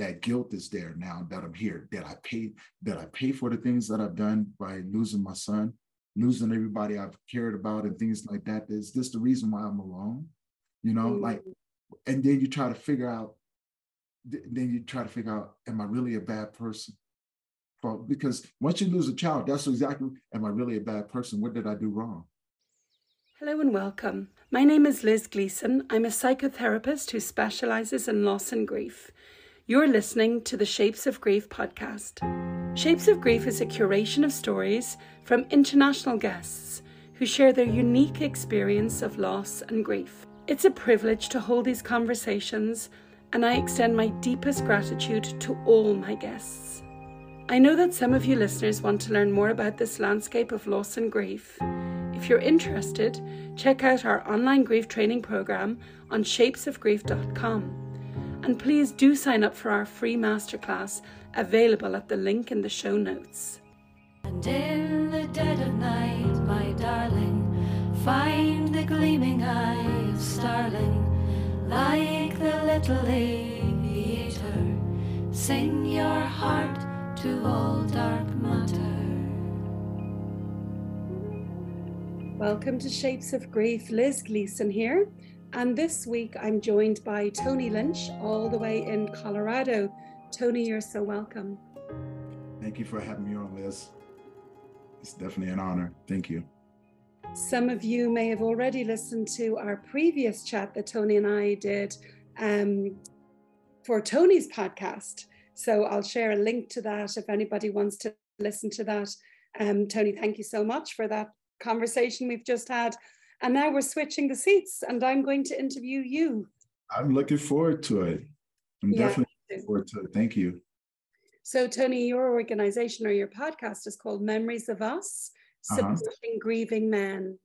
that guilt is there now that I'm here. That I pay that I pay for the things that I've done by losing my son, losing everybody I've cared about, and things like that. Is this the reason why I'm alone? You know, mm-hmm. like, and then you try to figure out. Then you try to figure out, am I really a bad person? Well, because once you lose a child, that's exactly, am I really a bad person? What did I do wrong? Hello and welcome. My name is Liz Gleeson. I'm a psychotherapist who specializes in loss and grief. You're listening to the Shapes of Grief podcast. Shapes of Grief is a curation of stories from international guests who share their unique experience of loss and grief. It's a privilege to hold these conversations, and I extend my deepest gratitude to all my guests. I know that some of you listeners want to learn more about this landscape of loss and grief. If you're interested, check out our online grief training program on shapesofgrief.com. And please do sign up for our free masterclass available at the link in the show notes. And in the dead of night, my darling, find the gleaming eye of starling, like the little aviator. Sing your heart to all dark matter. Welcome to Shapes of Grief. Liz Gleeson here. And this week I'm joined by Tony Lynch, all the way in Colorado. Tony, you're so welcome. Thank you for having me on, Liz. It's definitely an honor. Thank you. Some of you may have already listened to our previous chat that Tony and I did um, for Tony's podcast. So I'll share a link to that if anybody wants to listen to that. Um, Tony, thank you so much for that conversation we've just had. And now we're switching the seats, and I'm going to interview you. I'm looking forward to it. I'm yeah, definitely looking forward to it. Thank you. So, Tony, your organization or your podcast is called Memories of Us uh-huh. Supporting uh-huh. Grieving Men.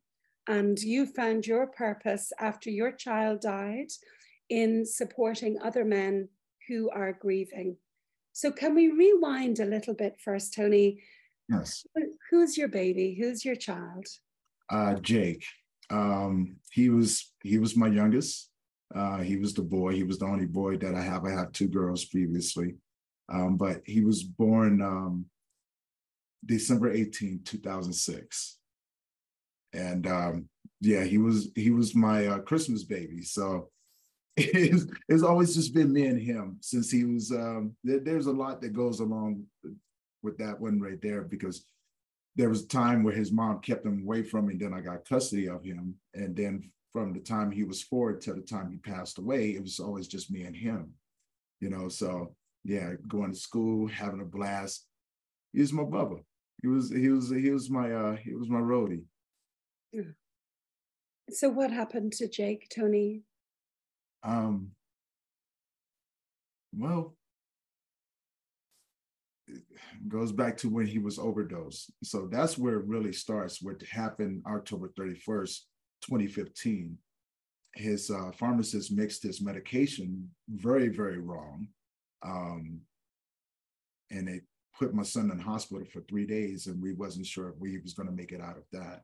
And you found your purpose after your child died in supporting other men who are grieving. So, can we rewind a little bit first, Tony? Yes. Who's your baby? Who's your child? Uh, Jake. Um, he was he was my youngest. Uh, he was the boy. He was the only boy that I have. I have two girls previously, um, but he was born um, December 18, 2006. And um, yeah, he was he was my uh, Christmas baby. So it's, it's always just been me and him since he was. Um, there, there's a lot that goes along with that one right there because there was a time where his mom kept him away from me. Then I got custody of him. And then from the time he was four to the time he passed away, it was always just me and him, you know. So yeah, going to school, having a blast. He was my bubba. He was he was he was my uh he was my roadie. So what happened to Jake, Tony? Um well, goes back to when he was overdosed. So that's where it really starts. What happened October 31st, 2015. His uh, pharmacist mixed his medication very, very wrong. Um, and it put my son in hospital for three days, and we wasn't sure if we was going to make it out of that.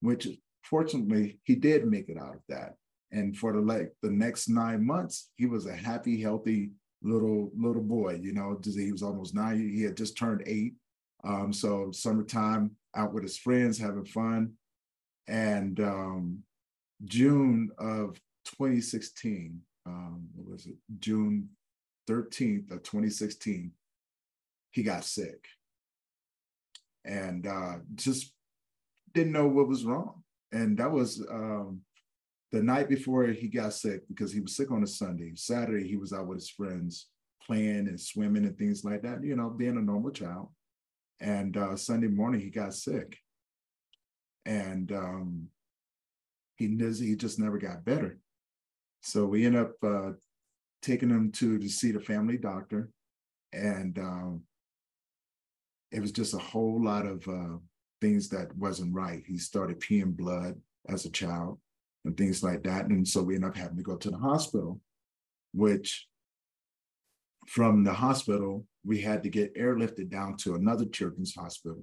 Which fortunately, he did make it out of that. And for the like the next nine months, he was a happy, healthy little little boy. You know, he was almost nine. He had just turned eight. Um, so summertime out with his friends, having fun. And um, June of 2016, um, what was it? June 13th of 2016, he got sick. And uh, just didn't know what was wrong. And that was um, the night before he got sick because he was sick on a Sunday. Saturday, he was out with his friends playing and swimming and things like that, you know, being a normal child. And uh, Sunday morning, he got sick. And um, he, he just never got better. So we end up uh, taking him to, to see the family doctor. And um, it was just a whole lot of uh, things that wasn't right. He started peeing blood as a child and things like that. And so we end up having to go to the hospital, which from the hospital, we had to get airlifted down to another children's hospital.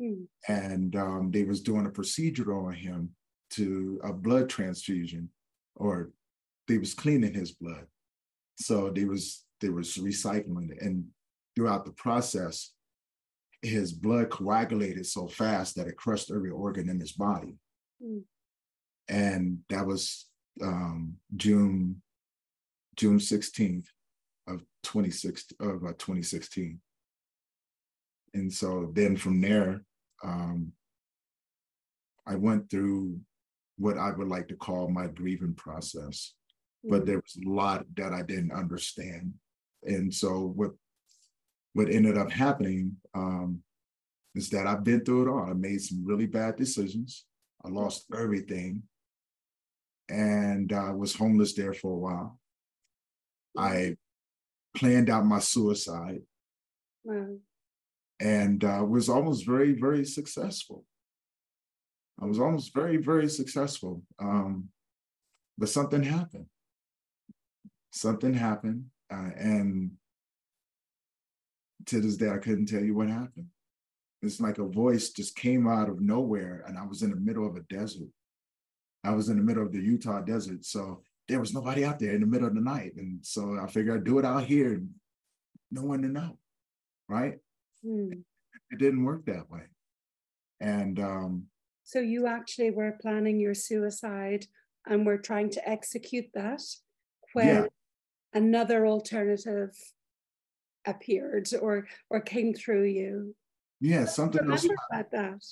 Mm. And um, they was doing a procedure on him to a blood transfusion, or they was cleaning his blood. So they was they was recycling it. And throughout the process, his blood coagulated so fast that it crushed every organ in his body. Mm. And that was um, June June 16th of 26 of uh, 2016. And so then from there, um, I went through what I would like to call my grieving process. Mm-hmm. But there was a lot that I didn't understand. And so what what ended up happening um, is that I've been through it all. I made some really bad decisions. I lost everything and I uh, was homeless there for a while. I planned out my suicide wow. and uh, was almost very, very successful. I was almost very, very successful. Um, but something happened. Something happened. Uh, and to this day, I couldn't tell you what happened. It's like a voice just came out of nowhere, and I was in the middle of a desert. I was in the middle of the Utah desert. So there was nobody out there in the middle of the night. And so I figured I'd do it out here, no one to know. Right. Hmm. It didn't work that way. And um, so you actually were planning your suicide and were trying to execute that when yeah. another alternative appeared or or came through you. Yeah, something else about that.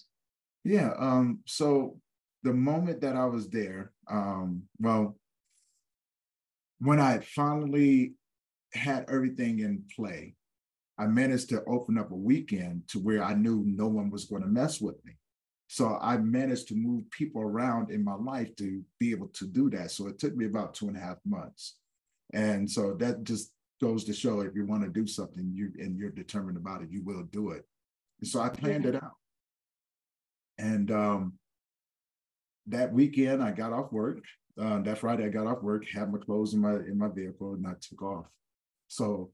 Yeah. Um, so the moment that I was there, um, well, when I finally had everything in play, I managed to open up a weekend to where I knew no one was going to mess with me. So I managed to move people around in my life to be able to do that. So it took me about two and a half months. And so that just goes to show if you want to do something you and you're determined about it, you will do it. And so I planned it out. And um, that weekend I got off work. Uh, that Friday I got off work, had my clothes in my in my vehicle, and I took off. So,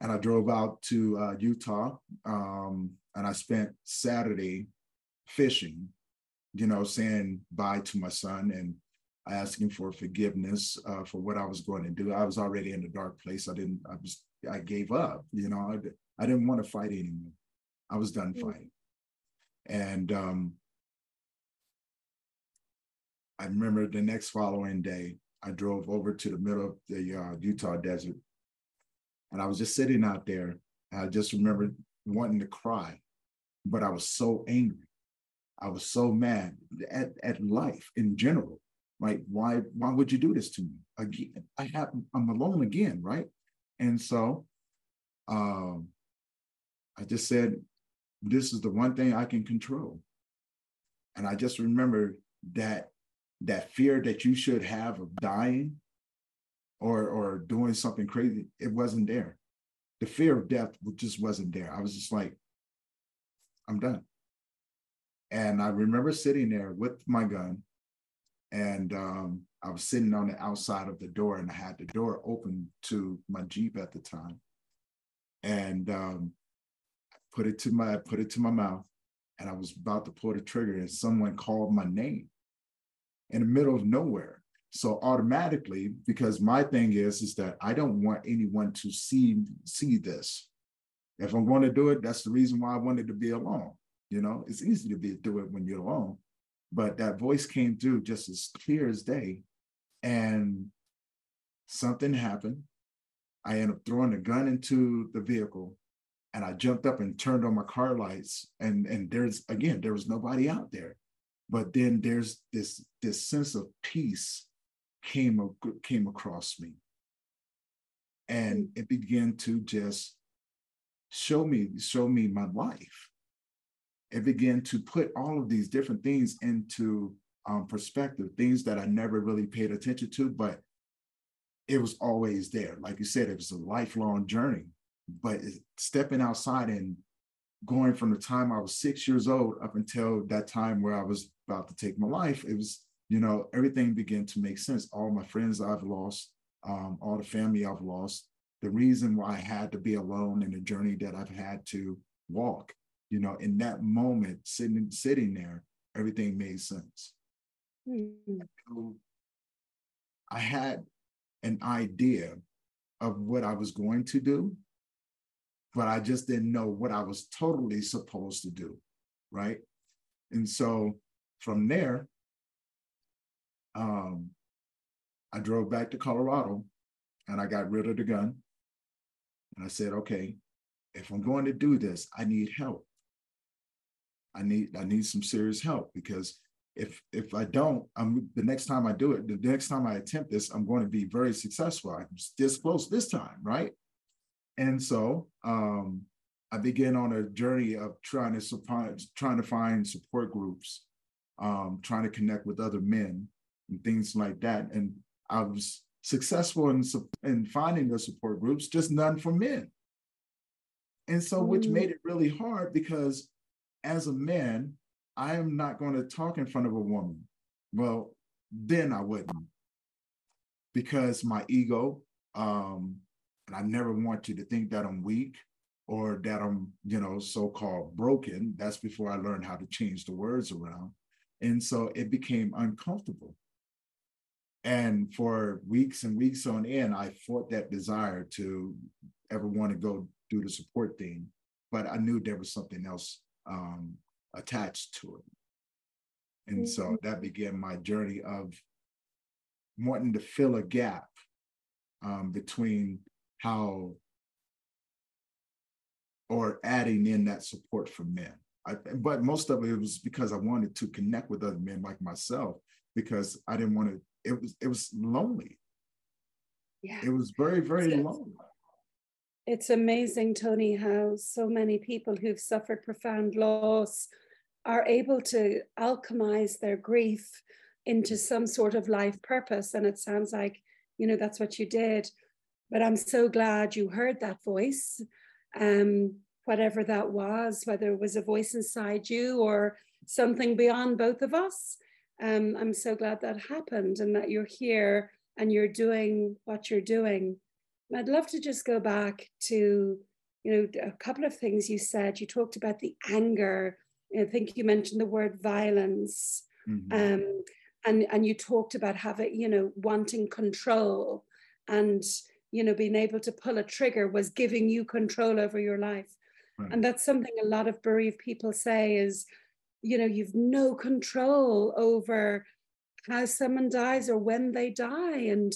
and I drove out to uh, Utah, um, and I spent Saturday fishing, you know, saying bye to my son and asking for forgiveness uh, for what I was going to do. I was already in a dark place. I didn't, I was, I gave up, you know, I, I didn't want to fight anymore. I was done mm. fighting. And um, I remember the next following day, I drove over to the middle of the uh, Utah desert. And I was just sitting out there. I just remember wanting to cry, but I was so angry. I was so mad at, at life in general. Like, why, why would you do this to me? Again, I have I'm alone again, right? And so um, I just said, this is the one thing I can control. And I just remember that that fear that you should have of dying or or doing something crazy, it wasn't there. The fear of death just wasn't there. I was just like, I'm done. And I remember sitting there with my gun, and um, I was sitting on the outside of the door, and I had the door open to my Jeep at the time, and um, put it to my put it to my mouth, and I was about to pull the trigger, and someone called my name in the middle of nowhere. So automatically, because my thing is, is that I don't want anyone to see see this. If I'm going to do it, that's the reason why I wanted to be alone. You know, it's easy to be do it when you're alone, but that voice came through just as clear as day, and something happened. I ended up throwing the gun into the vehicle, and I jumped up and turned on my car lights, and and there's again there was nobody out there, but then there's this this sense of peace came came across me, and it began to just show me show me my life. It began to put all of these different things into um, perspective, things that I never really paid attention to, but it was always there. Like you said, it was a lifelong journey, but stepping outside and going from the time I was six years old up until that time where I was about to take my life, it was, you know, everything began to make sense. All my friends I've lost, um, all the family I've lost, the reason why I had to be alone in the journey that I've had to walk you know, in that moment, sitting sitting there, everything made sense. Mm-hmm. I had an idea of what I was going to do, but I just didn't know what I was totally supposed to do. Right. And so from there, um, I drove back to Colorado and I got rid of the gun. And I said, okay, if I'm going to do this, I need help. I need I need some serious help because if if I don't, I'm the next time I do it, the next time I attempt this, I'm going to be very successful. I'm this close this time, right? And so um, I began on a journey of trying to trying to find support groups, um, trying to connect with other men and things like that. And I was successful in, in finding the support groups, just none for men. And so, which mm. made it really hard because as a man, I am not going to talk in front of a woman. Well, then I wouldn't because my ego, um, and I never want you to think that I'm weak or that I'm, you know, so-called broken. That's before I learned how to change the words around. And so it became uncomfortable. And for weeks and weeks on end, I fought that desire to ever want to go do the support thing. But I knew there was something else um, attached to it. And mm-hmm. so that began my journey of wanting to fill a gap um, between how or adding in that support for men. I, but most of it was because I wanted to connect with other men like myself because I didn't want to. It was it was lonely. Yeah, it was very very lonely. It's amazing, Tony, how so many people who've suffered profound loss are able to alchemize their grief into some sort of life purpose. And it sounds like, you know, that's what you did. But I'm so glad you heard that voice, um, whatever that was, whether it was a voice inside you or something beyond both of us. Um, I'm so glad that happened and that you're here and you're doing what you're doing. I'd love to just go back to, you know, a couple of things you said. You talked about the anger. I think you mentioned the word violence. Mm-hmm. Um, and, and you talked about having, you know, wanting control and, you know, being able to pull a trigger was giving you control over your life. Right. And that's something a lot of bereaved people say is, you know, you've no control over how someone dies or when they die. And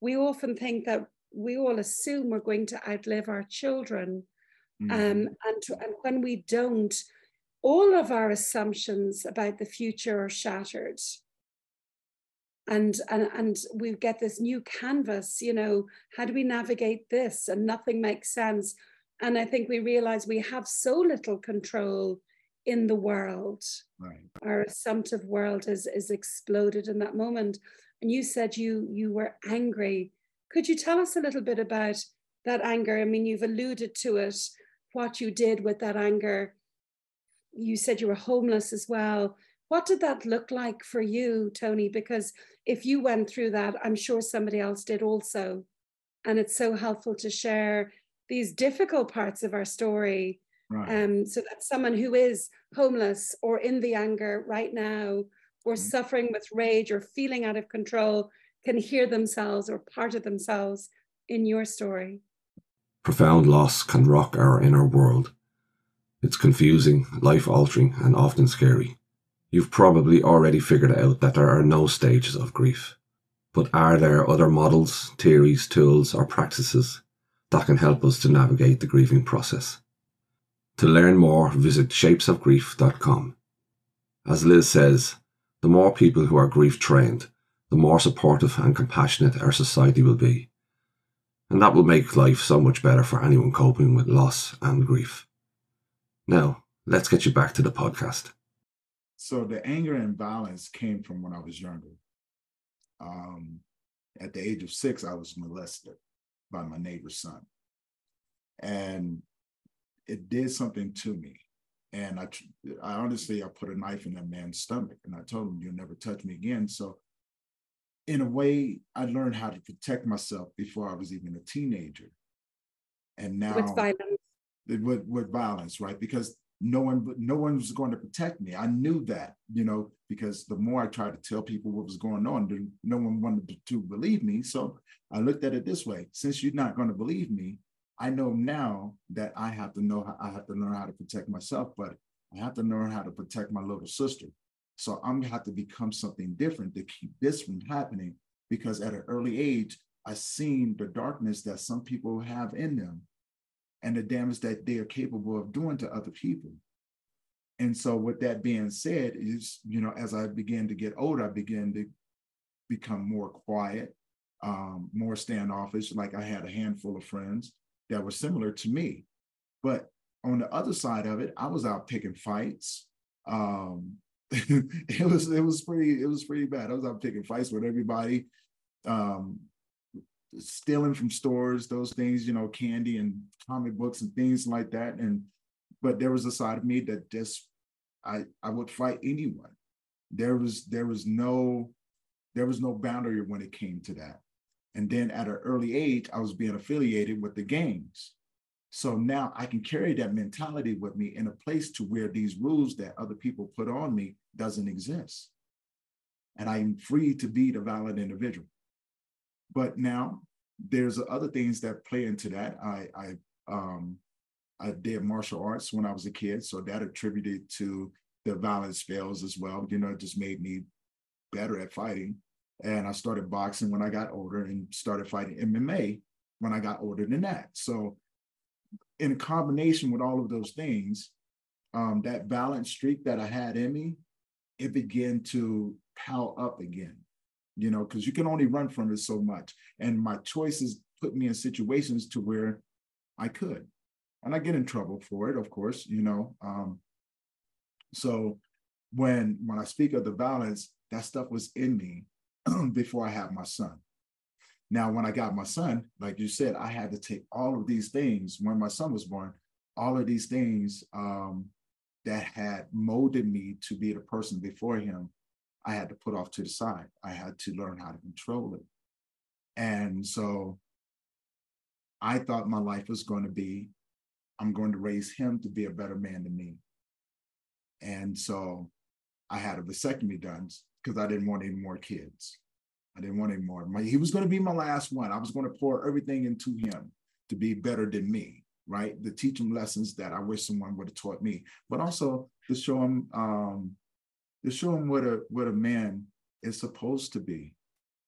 we often think that we all assume we're going to outlive our children. Mm-hmm. Um, and, to, and when we don't, all of our assumptions about the future are shattered. And, and, and we get this new canvas, you know, how do we navigate this? And nothing makes sense. And I think we realize we have so little control in the world. Right. Our assumptive world has, is exploded in that moment. And you said you you were angry could you tell us a little bit about that anger? I mean, you've alluded to it, what you did with that anger. You said you were homeless as well. What did that look like for you, Tony? Because if you went through that, I'm sure somebody else did also. And it's so helpful to share these difficult parts of our story. Right. Um, so that someone who is homeless or in the anger right now, or mm-hmm. suffering with rage or feeling out of control, can hear themselves or part of themselves in your story. Profound loss can rock our inner world. It's confusing, life altering, and often scary. You've probably already figured out that there are no stages of grief. But are there other models, theories, tools, or practices that can help us to navigate the grieving process? To learn more, visit shapesofgrief.com. As Liz says, the more people who are grief trained, the more supportive and compassionate our society will be. And that will make life so much better for anyone coping with loss and grief. Now, let's get you back to the podcast. So, the anger and violence came from when I was younger. Um, at the age of six, I was molested by my neighbor's son. And it did something to me. And I, I honestly, I put a knife in that man's stomach and I told him, You'll never touch me again. So in a way, I learned how to protect myself before I was even a teenager. And now with violence. With, with violence, right? Because no one no one was going to protect me. I knew that you know because the more i tried to tell people what was going on no one wanted to, believe me. So i looked at it this way since you're not going to believe me i know now that i have to know how, i have to learn how to protect myself but i have to learn how to protect my little sister. So i'm going to have to become something different to keep this from happening because at an early age i seen the darkness that some people have in them and the damage that they are capable of doing to other people. And so, with that being said, is you know, as I began to get older, I began to become more quiet, um, more standoffish. Like I had a handful of friends that were similar to me, but on the other side of it, I was out picking fights. Um, it was it was pretty it was pretty bad. I was out picking fights with everybody. Um, stealing from stores, those things, you know, candy and comic books and things like that. And but there was a side of me that just I I would fight anyone. There was there was no there was no boundary when it came to that. And then at an early age, I was being affiliated with the gangs. So now I can carry that mentality with me in a place to where these rules that other people put on me doesn't exist. And I'm free to be the valid individual. But now there's other things that play into that. I I um I did martial arts when I was a kid, so that attributed to the violent spells as well. You know, it just made me better at fighting. And I started boxing when I got older and started fighting MMA when I got older than that. So in combination with all of those things, um, that balance streak that I had in me, it began to pile up again you know, because you can only run from it so much. And my choices put me in situations to where I could. And I get in trouble for it, of course, you know. Um, so when when I speak of the violence, that stuff was in me before I had my son. Now, when I got my son, like you said, I had to take all of these things when my son was born, all of these things um, that had molded me to be the person before him I had to put off to the side. I had to learn how to control it. And so I thought my life was going to be I'm going to raise him to be a better man than me. And so I had a vasectomy done because I didn't want any more kids. I didn't want any more. My, he was going to be my last one. I was going to pour everything into him to be better than me, right? To teach him lessons that I wish someone would have taught me, but also to show him um, to show him what a what a man is supposed to be,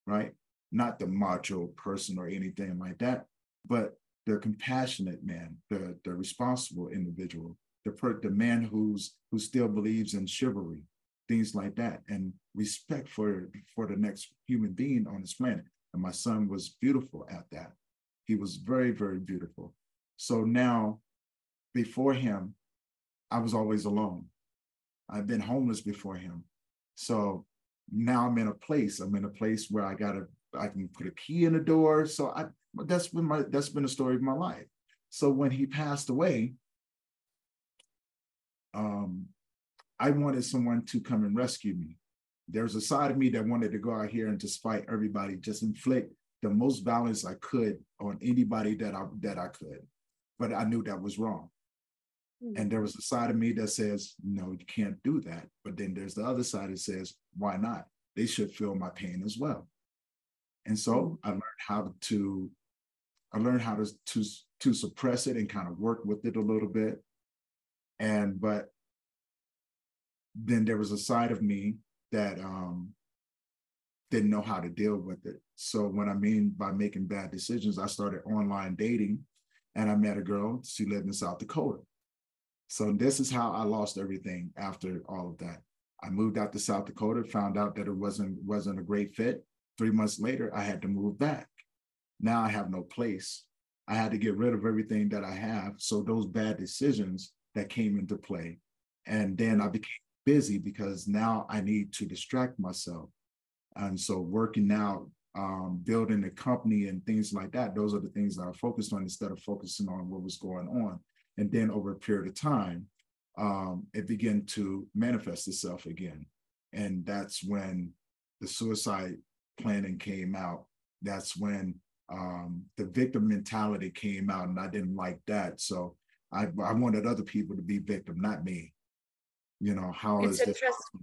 right? Not the macho person or anything like that, but the compassionate man, the the responsible individual, the per, the man who's who still believes in chivalry, things like that, and respect for for the next human being on this planet. And my son was beautiful at that. He was very very beautiful. So now, before him, I was always alone. I've been homeless before him. So now I'm in a place, I'm in a place where I gotta, I can put a key in the door. So I that's been my that's been the story of my life. So when he passed away, um, I wanted someone to come and rescue me. There's a side of me that wanted to go out here and fight everybody, just inflict the most violence I could on anybody that I that I could. But I knew that was wrong. And mm-hmm. there was a side of me that says, no, you can't do that. But then there's the other side that says, why not? They should feel my pain as well. And so mm-hmm. I learned how to, I learned how to, to, to suppress it and kind of work with it a little bit. And, but then there was a side of me that um, didn't know how to deal with it. So when I mean by making bad decisions, I started online dating and I met a girl. She lived in South Dakota. So this is how I lost everything after all of that. I moved out to South Dakota, found out that it wasn't wasn't a great fit. Three months later, I had to move back. Now I have no place. I had to get rid of everything that I have. So those bad decisions that came into play. And then I became busy because now I need to distract myself. And so working out, um, building a company and things like that, those are the things that I focused on instead of focusing on what was going on. And then over a period of time, um, it began to manifest itself again. And that's when the suicide planning came out. That's when um, the victim mentality came out, and I didn't like that. So I, I wanted other people to be victim, not me. You know, how it's is interesting.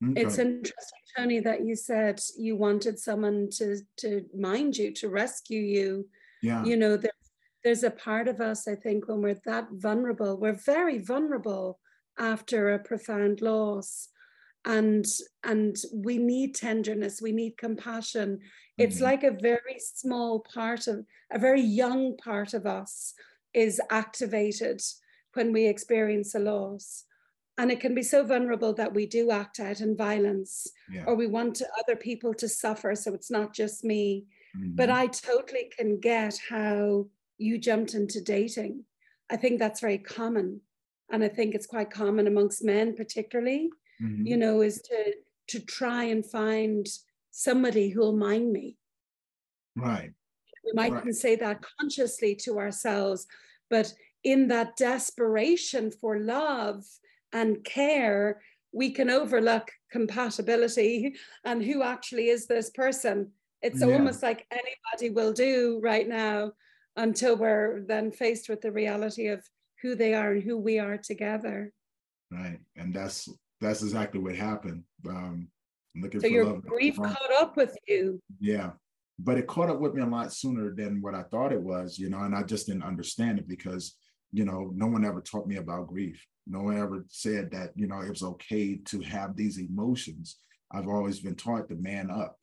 Hmm, it's interesting, Tony, that you said you wanted someone to to mind you, to rescue you. Yeah. You know, there, there's a part of us, I think, when we're that vulnerable, we're very vulnerable after a profound loss. And and we need tenderness, we need compassion. It's mm-hmm. like a very small part of a very young part of us is activated when we experience a loss and it can be so vulnerable that we do act out in violence yeah. or we want other people to suffer so it's not just me mm-hmm. but i totally can get how you jumped into dating i think that's very common and i think it's quite common amongst men particularly mm-hmm. you know is to to try and find somebody who'll mind me right we mightn't right. say that consciously to ourselves but in that desperation for love and care, we can overlook compatibility and who actually is this person. It's yeah. almost like anybody will do right now until we're then faced with the reality of who they are and who we are together. Right. And that's that's exactly what happened. Um looking so your grief caught up with you. Yeah. But it caught up with me a lot sooner than what I thought it was, you know, and I just didn't understand it because, you know, no one ever taught me about grief. No one ever said that, you know, it was okay to have these emotions. I've always been taught to man up.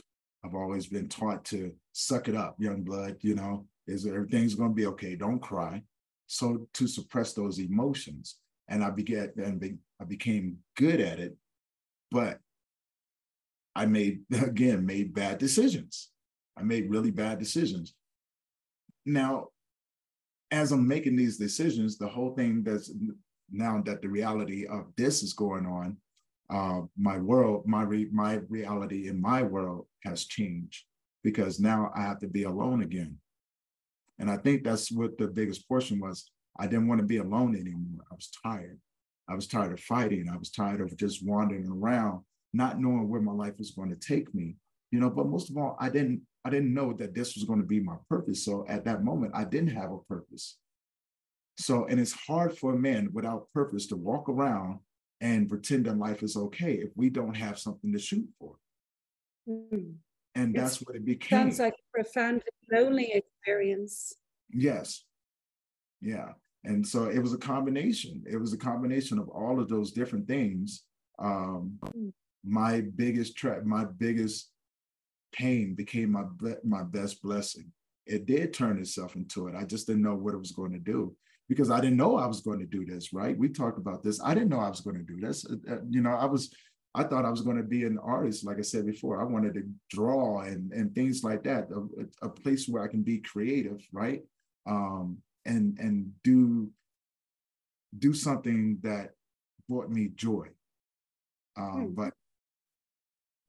I've always been taught to suck it up, young blood, you know, is everything's going to be okay. Don't cry. So to suppress those emotions. And I began and be, I became good at it, but I made again made bad decisions. I made really bad decisions. Now, as I'm making these decisions, the whole thing that's now that the reality of this is going on, uh, my world, my re- my reality in my world has changed because now I have to be alone again. And I think that's what the biggest portion was. I didn't want to be alone anymore. I was tired. I was tired of fighting. I was tired of just wandering around, not knowing where my life was going to take me. You know, but most of all, I didn't I didn't know that this was going to be my purpose. So at that moment, I didn't have a purpose. So, and it's hard for a man without purpose to walk around and pretend that life is okay if we don't have something to shoot for. Mm. And that's what it became. Sounds like a profoundly lonely experience. Yes. Yeah. And so it was a combination. It was a combination of all of those different things. Um, mm. My biggest trap, my biggest pain became my my best blessing. It did turn itself into it. I just didn't know what it was going to do because I didn't know I was going to do this, right? We talked about this. I didn't know I was going to do this. Uh, uh, you know, I was, I thought I was going to be an artist, like I said before. I wanted to draw and and things like that, a, a place where I can be creative, right? Um, and and do do something that brought me joy. Um, hmm. But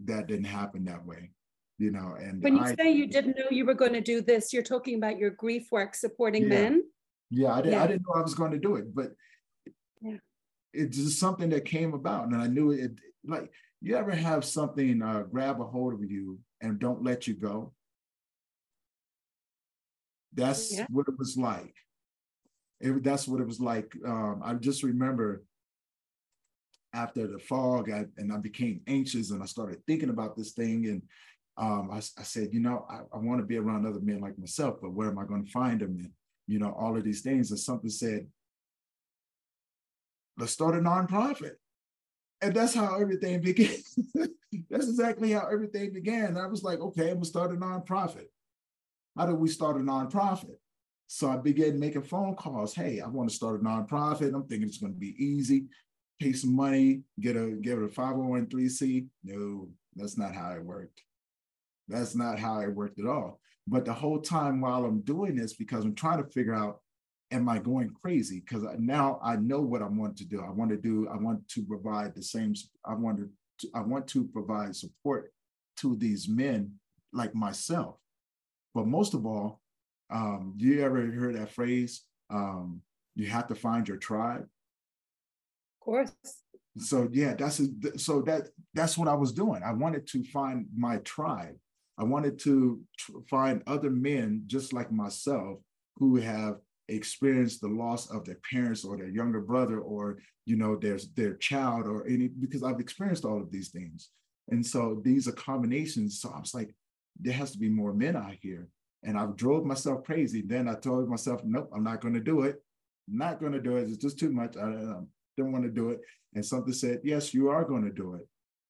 that didn't happen that way you know and when you I, say you didn't know you were going to do this you're talking about your grief work supporting yeah. men yeah, I didn't, yeah. I didn't know I was going to do it, but. It's just something that came about, and I knew it. Like, you ever have something uh, grab a hold of you and don't let you go? That's yeah. what it was like. It, that's what it was like. Um, I just remember after the fog, I, and I became anxious, and I started thinking about this thing, and um, I, I, said, you know, I, I want to be around other men like myself, but where am I going to find them? And you know, all of these things. And something said, let's start a nonprofit. And that's how everything began. that's exactly how everything began. I was like, okay, I'm gonna start a nonprofit. How do we start a nonprofit? So I began making phone calls. Hey, I want to start a nonprofit. I'm thinking it's to be easy. Pay some money, get a get a 501c. No, that's not how it worked. That's not how it worked at all. But the whole time while I'm doing this, because I'm trying to figure out, am I going crazy? Because now I know what I want to do. I want to do, I want to provide the same, I want to, I want to provide support to these men like myself. But most of all, um, you ever hear that phrase? Um, you have to find your tribe. Of course. So yeah, that's a, so that that's what I was doing. I wanted to find my tribe, I wanted to find other men just like myself who have experienced the loss of their parents or their younger brother or you know their their child or any because I've experienced all of these things. And so these are combinations. So I was like, there has to be more men out here. And I drove myself crazy. Then I told myself, nope, I'm not going to do it. Not going to do it. It's just too much. I, I don't want to do it. And something said, yes, you are going to do it.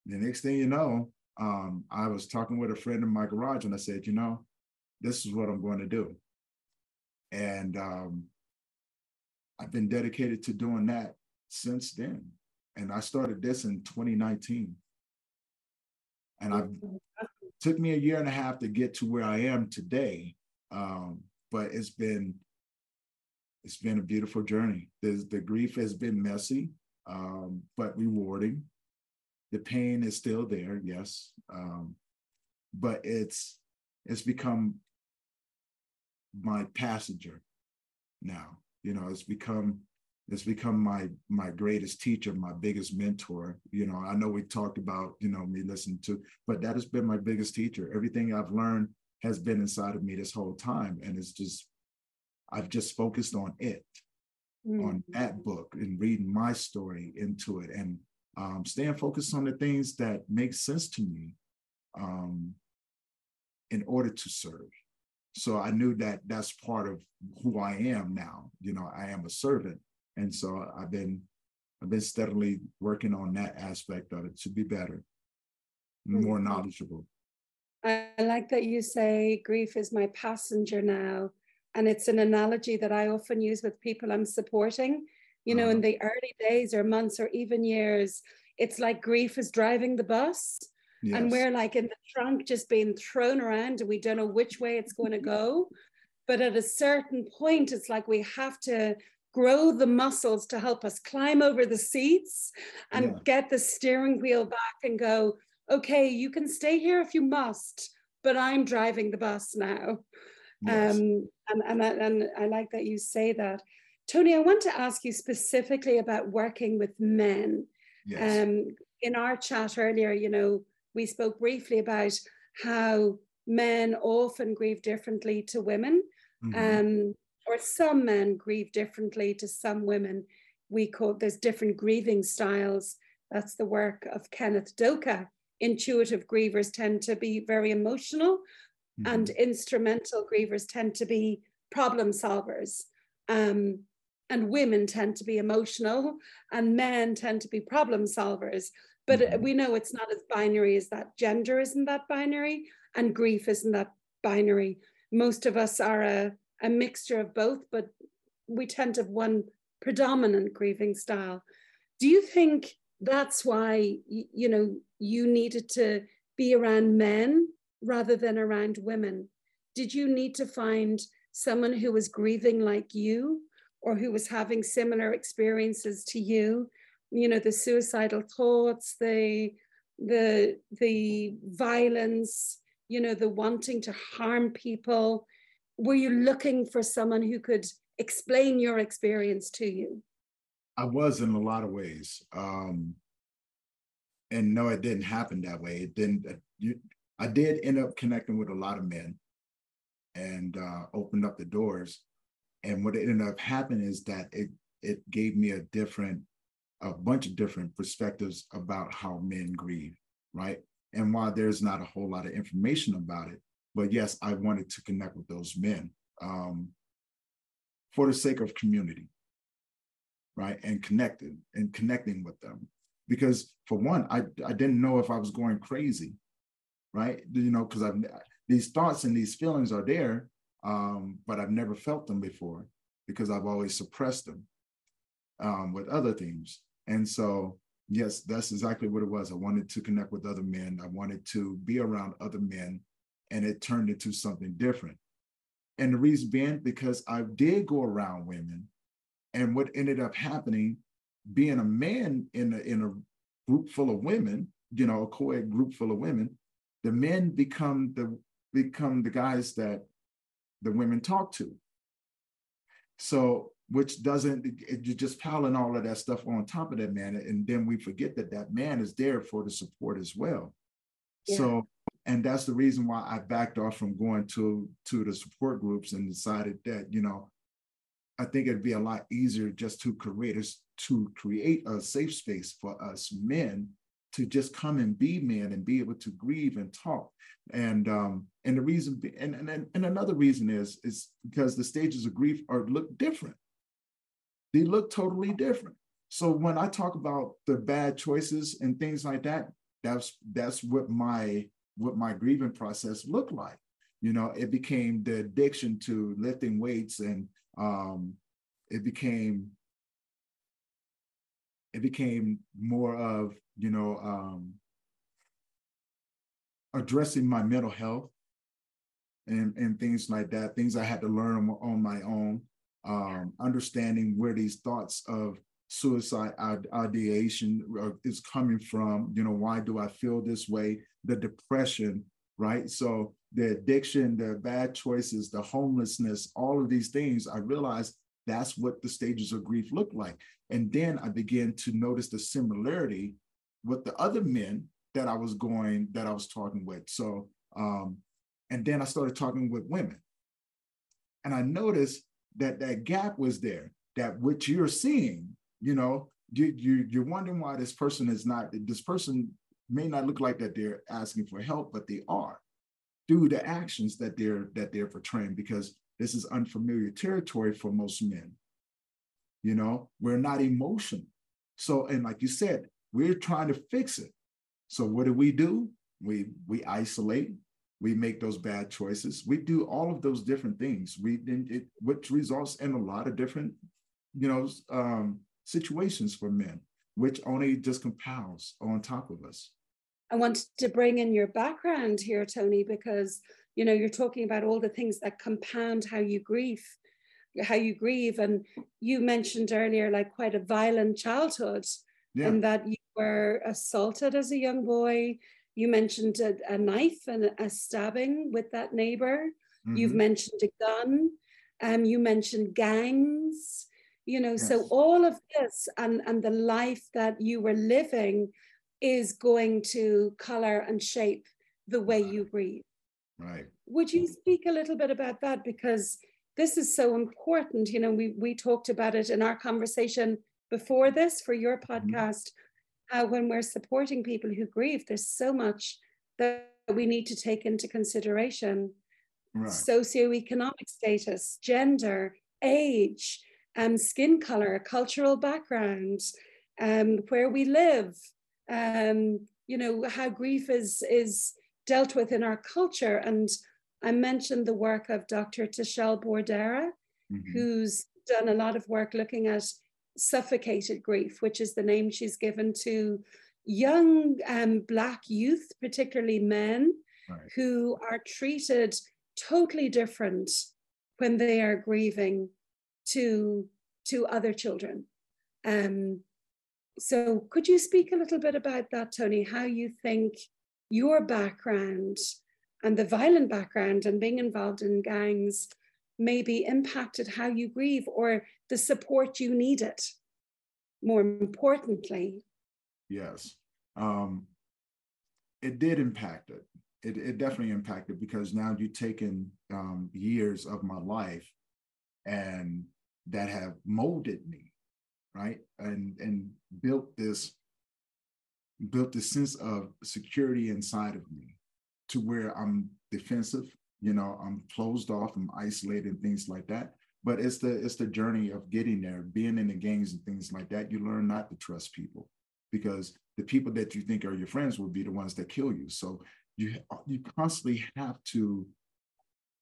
The next thing you know, um, I was talking with a friend in my garage and I said, you know, this is what I'm going to do. And um, I've been dedicated to doing that since then. And I started this in 2019. And I took me a year and a half to get to where I am today. Um, but it's been it's been a beautiful journey. The, the grief has been messy, um, but rewarding. The pain is still there, yes, um, but it's it's become my passenger now. You know, it's become it's become my my greatest teacher, my biggest mentor. You know, I know we talked about you know me listening to, but that has been my biggest teacher. Everything I've learned has been inside of me this whole time, and it's just I've just focused on it, mm-hmm. on that book, and reading my story into it, and um, staying focused on the things that make sense to me um, in order to serve. So I knew that that's part of who I am now. You know, I am a servant, and so I've been I've been steadily working on that aspect of it to be better, more mm-hmm. knowledgeable. I like that you say grief is my passenger now. And it's an analogy that I often use with people I'm supporting you know, uh-huh. in the early days or months or even years, it's like grief is driving the bus. Yes. And we're like in the trunk just being thrown around and we don't know which way it's going to go. But at a certain point, it's like we have to grow the muscles to help us climb over the seats and yeah. get the steering wheel back and go, okay, you can stay here if you must, but I'm driving the bus now. Yes. Um, and, and, and I like that you say that. Tony, I want to ask you specifically about working with men. Yes. Um, in our chat earlier, you know, we spoke briefly about how men often grieve differently to women, mm-hmm. um, or some men grieve differently to some women. We call there's different grieving styles. That's the work of Kenneth Doka. Intuitive grievers tend to be very emotional, mm-hmm. and instrumental grievers tend to be problem solvers. Um, and women tend to be emotional and men tend to be problem solvers but mm-hmm. we know it's not as binary as that gender isn't that binary and grief isn't that binary. Most of us are a, a mixture of both but we tend to have one predominant grieving style. Do you think that's why you know you needed to be around men rather than around women? Did you need to find someone who was grieving like you or who was having similar experiences to you you know the suicidal thoughts the the the violence you know the wanting to harm people. Were you looking for someone who could explain your experience to you? I was in a lot of ways um and no it didn't happen that way. It didn't uh, you, i did end up connecting with a lot of men and uh opened up the doors. And what ended up happening is that it it gave me a different, a bunch of different perspectives about how men grieve, right? And while there's not a whole lot of information about it, but yes, I wanted to connect with those men um, for the sake of community, right? And connecting and connecting with them. Because for one, I, I didn't know if I was going crazy, right? You know, because I've these thoughts and these feelings are there, um, but I've never felt them before because I've always suppressed them um, with other things. And so, yes, that's exactly what it was. I wanted to connect with other men. I wanted to be around other men, and it turned into something different. And the reason being because I did go around women, and what ended up happening, being a man in a, in a group full of women, you know, a co-ed group full of women, the men become the become the guys that the women talk to. So, which doesn't, you're just piling all of that stuff on top of that man. And then we forget that that man is there for the support as well. Yeah. So, and that's the reason why I backed off from going to to the support groups and decided that, you know, I think it'd be a lot easier just to create a, to create a safe space for us men to just come and be men and be able to grieve and talk. And um, and the reason and, and and another reason is is because the stages of grief are look different. They look totally different. So when I talk about the bad choices and things like that, that's that's what my what my grieving process looked like. You know, it became the addiction to lifting weights and um, it became it became more of you know um, addressing my mental health and and things like that things i had to learn on my own um, understanding where these thoughts of suicide ideation is coming from you know why do i feel this way the depression right so the addiction the bad choices the homelessness all of these things i realized that's what the stages of grief look like. And then I began to notice the similarity with the other men that I was going, that I was talking with. So, um, and then I started talking with women. And I noticed that that gap was there, that what you're seeing, you know, you, you, you're wondering why this person is not, this person may not look like that they're asking for help, but they are through the actions that they're that they're portraying because this is unfamiliar territory for most men. You know, we're not emotional. So, and like you said, we're trying to fix it. So what do we do? We we isolate, we make those bad choices. We do all of those different things. We it, which results in a lot of different, you know, um, situations for men, which only just compounds on top of us. I wanted to bring in your background here, Tony, because you know you're talking about all the things that compound how you grieve how you grieve and you mentioned earlier like quite a violent childhood yeah. and that you were assaulted as a young boy you mentioned a, a knife and a stabbing with that neighbor mm-hmm. you've mentioned a gun um, you mentioned gangs you know yes. so all of this and and the life that you were living is going to color and shape the way you breathe. Right. Would you speak a little bit about that? Because this is so important. You know, we, we talked about it in our conversation before this for your mm-hmm. podcast. How when we're supporting people who grieve, there's so much that we need to take into consideration. Right. Socioeconomic status, gender, age, um, skin color, cultural background, um, where we live, um, you know, how grief is is dealt with in our culture. And I mentioned the work of Dr. Tashel Bordere, mm-hmm. who's done a lot of work looking at suffocated grief, which is the name she's given to young um, Black youth, particularly men, right. who are treated totally different when they are grieving to, to other children. Um, so, could you speak a little bit about that, Tony? How you think your background and the violent background and being involved in gangs maybe impacted how you grieve or the support you needed more importantly yes. Um, it did impact it. it it definitely impacted because now you've taken um, years of my life and that have molded me right? And and built this built this sense of security inside of me to where I'm defensive, you know, I'm closed off, I'm isolated, things like that. But it's the it's the journey of getting there, being in the gangs and things like that. You learn not to trust people because the people that you think are your friends will be the ones that kill you. So you you constantly have to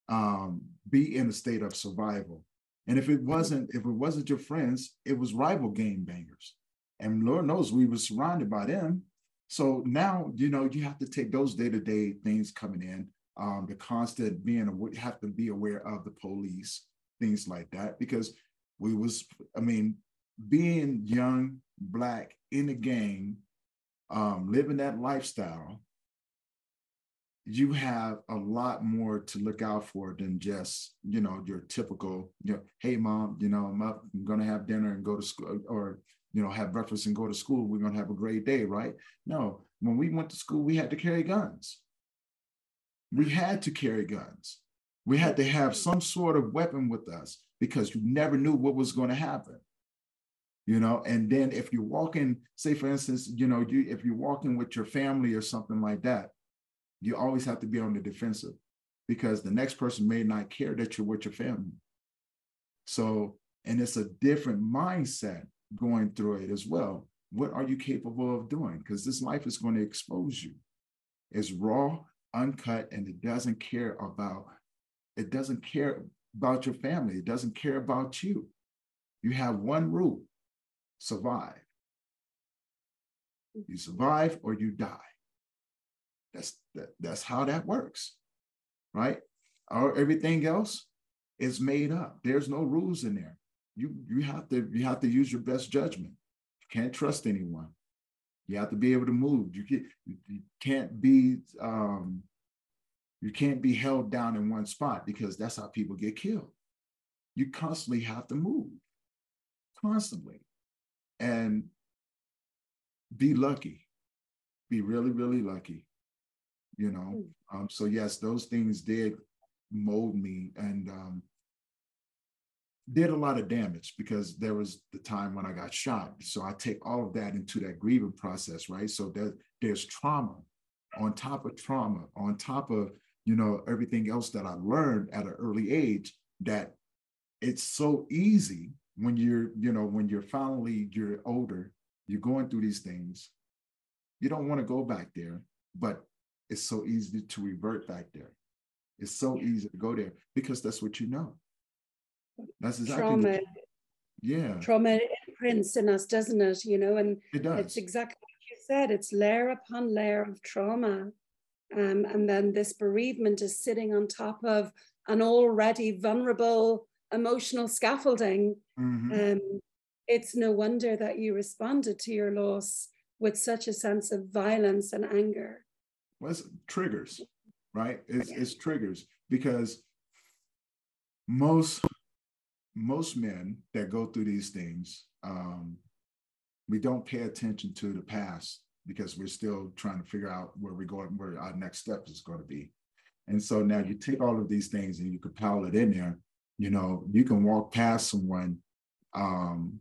um, be in a state of survival. And if it wasn't if it wasn't your friends, it was rival gang bangers. And Lord knows we were surrounded by them so now, you know, you have to take those day-to-day things coming in, um, the constant being have to be aware of the police, things like that, because we was, I mean, being young, black in the gang, um, living that lifestyle, you have a lot more to look out for than just, you know, your typical, you know, hey mom, you know, I'm up, I'm gonna have dinner and go to school, or you know, have breakfast and go to school. We're to have a great day, right? No, when we went to school, we had to carry guns. We had to carry guns. We had to have some sort of weapon with us. because you never knew what was going to happen. You know, and then if you're walking, say for instance, you know, you if you're walking with your family or something like that, you always have to be on the defensive because the next person may not care that you're with your family. So, and it's a different mindset going through it as well. What are you capable of doing? Because this life is going to expose you. It's raw, uncut, and it doesn't care about, it doesn't care about your family. It doesn't care about you. You have one rule survive. You survive or you die. That's that, that's how that works, right? Or everything else is made up. There's no rules in there. You you have to you have to use your best judgment. You can't trust anyone. You have to be able to move. You, can, you can't be um, you can't be held down in one spot because that's how people get killed. You constantly have to move, constantly, and be lucky. Be really, really lucky. You know. Hmm. Um, so yes, those things did mold me and um, did a lot of damage because there was the time when I got shot. So I take all of that into that grieving process, right? So there, there's trauma on top of trauma, on top of you know everything else that I learned at an early age. That it's so easy when you're you know when you're finally you're older, you're going through these things. You don't want to go back there, but it's so easy to revert back there. It's so easy to go there because that's what you know. That's exactly trauma. Yeah. Trauma imprints in us, doesn't it? You know, and it does. It's exactly what you said. It's layer upon layer of trauma. Um, and then this bereavement is sitting on top of an already vulnerable emotional scaffolding. Mm-hmm. Um, it's no wonder that you responded to your loss with such a sense of violence and anger. Well, it's triggers, right? It's, yeah. it's triggers because most most men that go through these things, um, we don't pay attention to the past because we're still trying to figure out where we're going, where our next step is going to be. And so now you take all of these things and you compile it in there. You know, you can walk past someone um,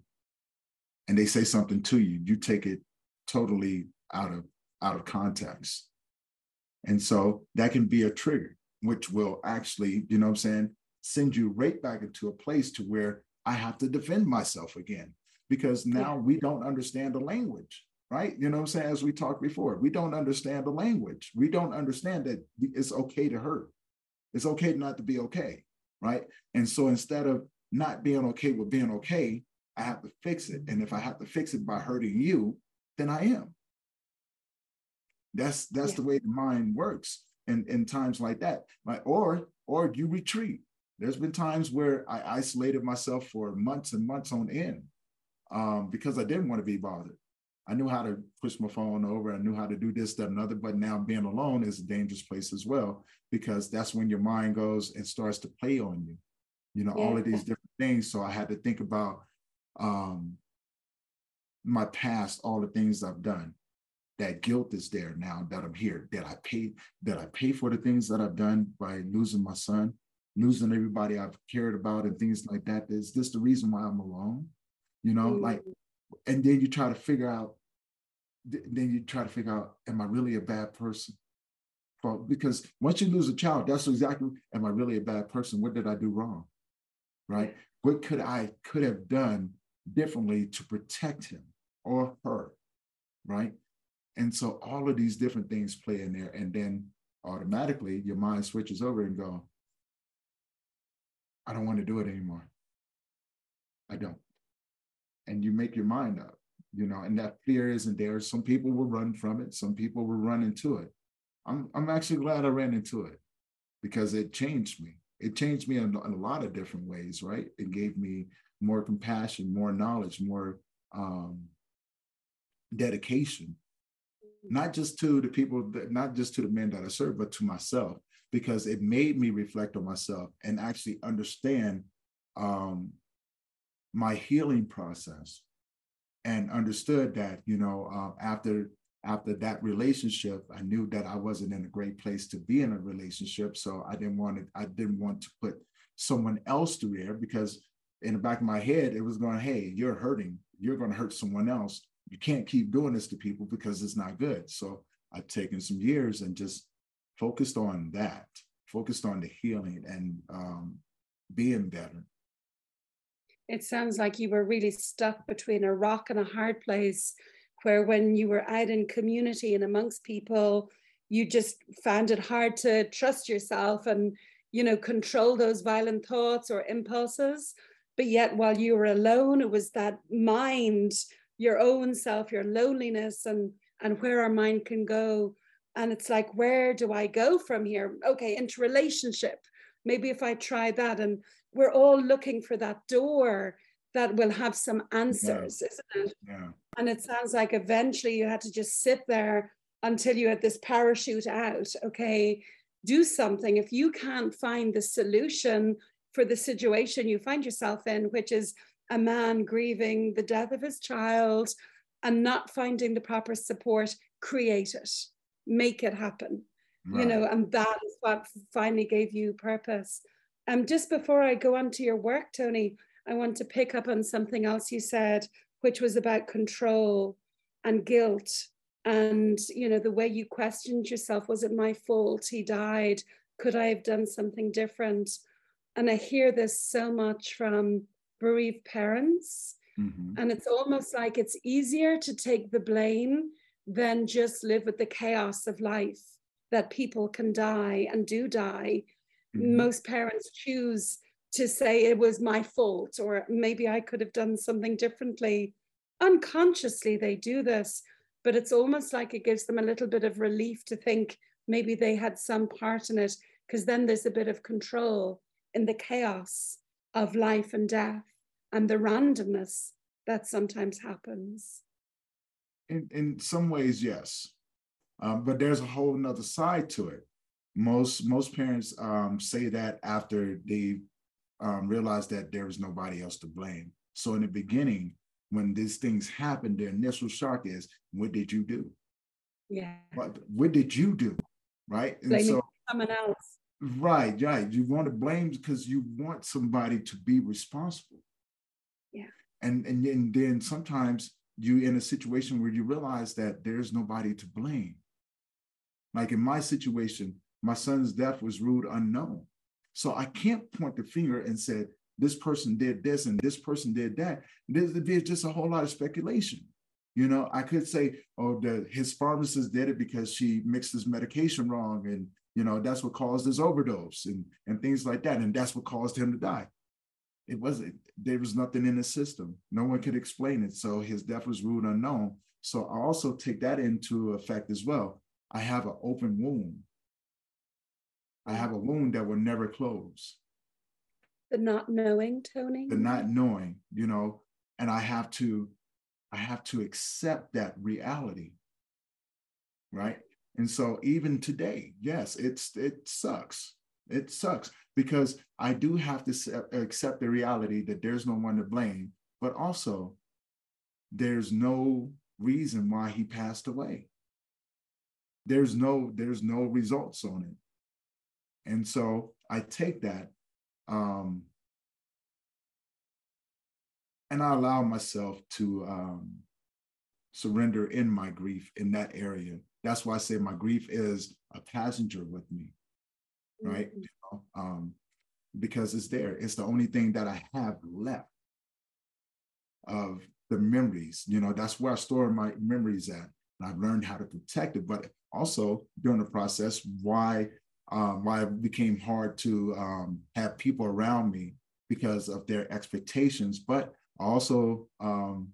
and they say something to you, you take it totally out of out of context. And so that can be a trigger, which will actually, you know what I'm saying, send you right back into a place to where I have to defend myself again because now we don't understand the language, right? You know what I'm saying? As we talked before, we don't understand the language. We don't understand that it's okay to hurt. It's okay not to be okay, right? And so instead of not being okay with being okay, I have to fix it. And if I have to fix it by hurting you, then I am. That's that's yeah. the way the mind works in, in times like that. Right? Or or you retreat. There's been times where I isolated myself for months and months on end um, because I didn't want to be bothered. I knew how to push my phone over. I knew how to do this, that, and other. But now being alone is a dangerous place as well because that's when your mind goes and starts to play on you. You know, yeah. all of these different things. So I had to think about um, my past, all the things I've done. That guilt is there now that I'm here. That I pay. That I pay for the things that I've done by losing my son losing everybody I've cared about and things like that. Is this the reason why I'm alone? You know, mm-hmm. like, and then you try to figure out, then you try to figure out, am I really a bad person? For, because once you lose a child, that's exactly, am I really a bad person? What did I do wrong? Right? What could I could have done differently to protect him or her? Right? And so all of these different things play in there. And then automatically your mind switches over and go, I don't want to do it anymore. I don't. And you make your mind up, you know, and that fear isn't there. Some people will run from it, some people will run into it. I'm, I'm actually glad I ran into it because it changed me. It changed me in, in a lot of different ways, right? It gave me more compassion, more knowledge, more um, dedication, not just to the people, that, not just to the men that I serve, but to myself because it made me reflect on myself and actually understand um, my healing process and understood that you know uh, after after that relationship i knew that i wasn't in a great place to be in a relationship so i didn't want to i didn't want to put someone else through there because in the back of my head, it was going, hey, you're hurting. You're going to hurt someone else. You can't keep doing this to people because it's not good. So I've taken some years and just focused on that, focused on the healing and um, being better. It sounds like you were really stuck between a rock and a hard place where when you were out in community and amongst people, you just found it hard to trust yourself and you know control those violent thoughts or impulses but yet while you were alone it was that mind your own self your loneliness and and where our mind can go and it's like where do i go from here? Okay into relationship maybe if i try that and we're all looking for that door that will have some answers yeah. isn't it? Yeah. and it sounds like eventually you had to just sit there until you had this parachute out okay? Do something. If you can't find the solution for the situation you find yourself in which is a man grieving the death of his child and not finding the proper support create it make it happen right. you know and that is what finally gave you purpose. Um just before i go on to your work tony i want to pick up on something else you said which was about control and guilt. And you know the way you questioned yourself was it my fault he died? Could i have done something different? And i hear this so much from bereaved parents. Mm-hmm. and it's almost like it's easier to take the blame than just live with the chaos of life that people can die and do die mm-hmm. most parents choose to say it was my fault or maybe i could have done something differently unconsciously they do this but it's almost like it gives them a little bit of relief to think maybe they had some part in it, because then there's a bit of control in the chaos of life and death and the randomness that sometimes happens. In, in some ways, yes. Um, but there's a whole nother side to it. Most most parents um, say that after they um, realize that there is nobody else to blame. So in the beginning, when these things happen, the initial shock is, what did you do? Yeah. What, what did you do? Right. And Blaming so someone else. Right, right. You want to blame because you want somebody to be responsible. Yeah. And and, and then sometimes you in a situation where you realize that there's nobody to blame. Like in my situation, my son's death was ruled unknown. So I can't point the finger and say, this person did this and this person did that. There's, just a whole lot of speculation. You know, I could say, oh, the, his pharmacist did it because she mixed his medication wrong, and you know that's what caused his overdose and and things like that, and that's what caused him to die. It wasn't. There was nothing in the system. No one could explain it, so his death was ruled unknown. So I also take that into effect as well. I have an open wound. I have a wound that will never close the not knowing tony the not knowing you know and i have to i have to accept that reality right and so even today yes it's it sucks it sucks because i do have to accept the reality that there's no one to blame but also there's no reason why he passed away there's no there's no results on it and so i take that um, and I allow myself to um, surrender in my grief in that area. That's why I say my grief is a passenger with me, right? Mm-hmm. Um, because it's there. It's the only thing that I have left of the memories. You know, that's where I store my memories at. And I've learned how to protect it, but also during the process, why um, why it became hard to um, have people around me because of their expectations. But I also um,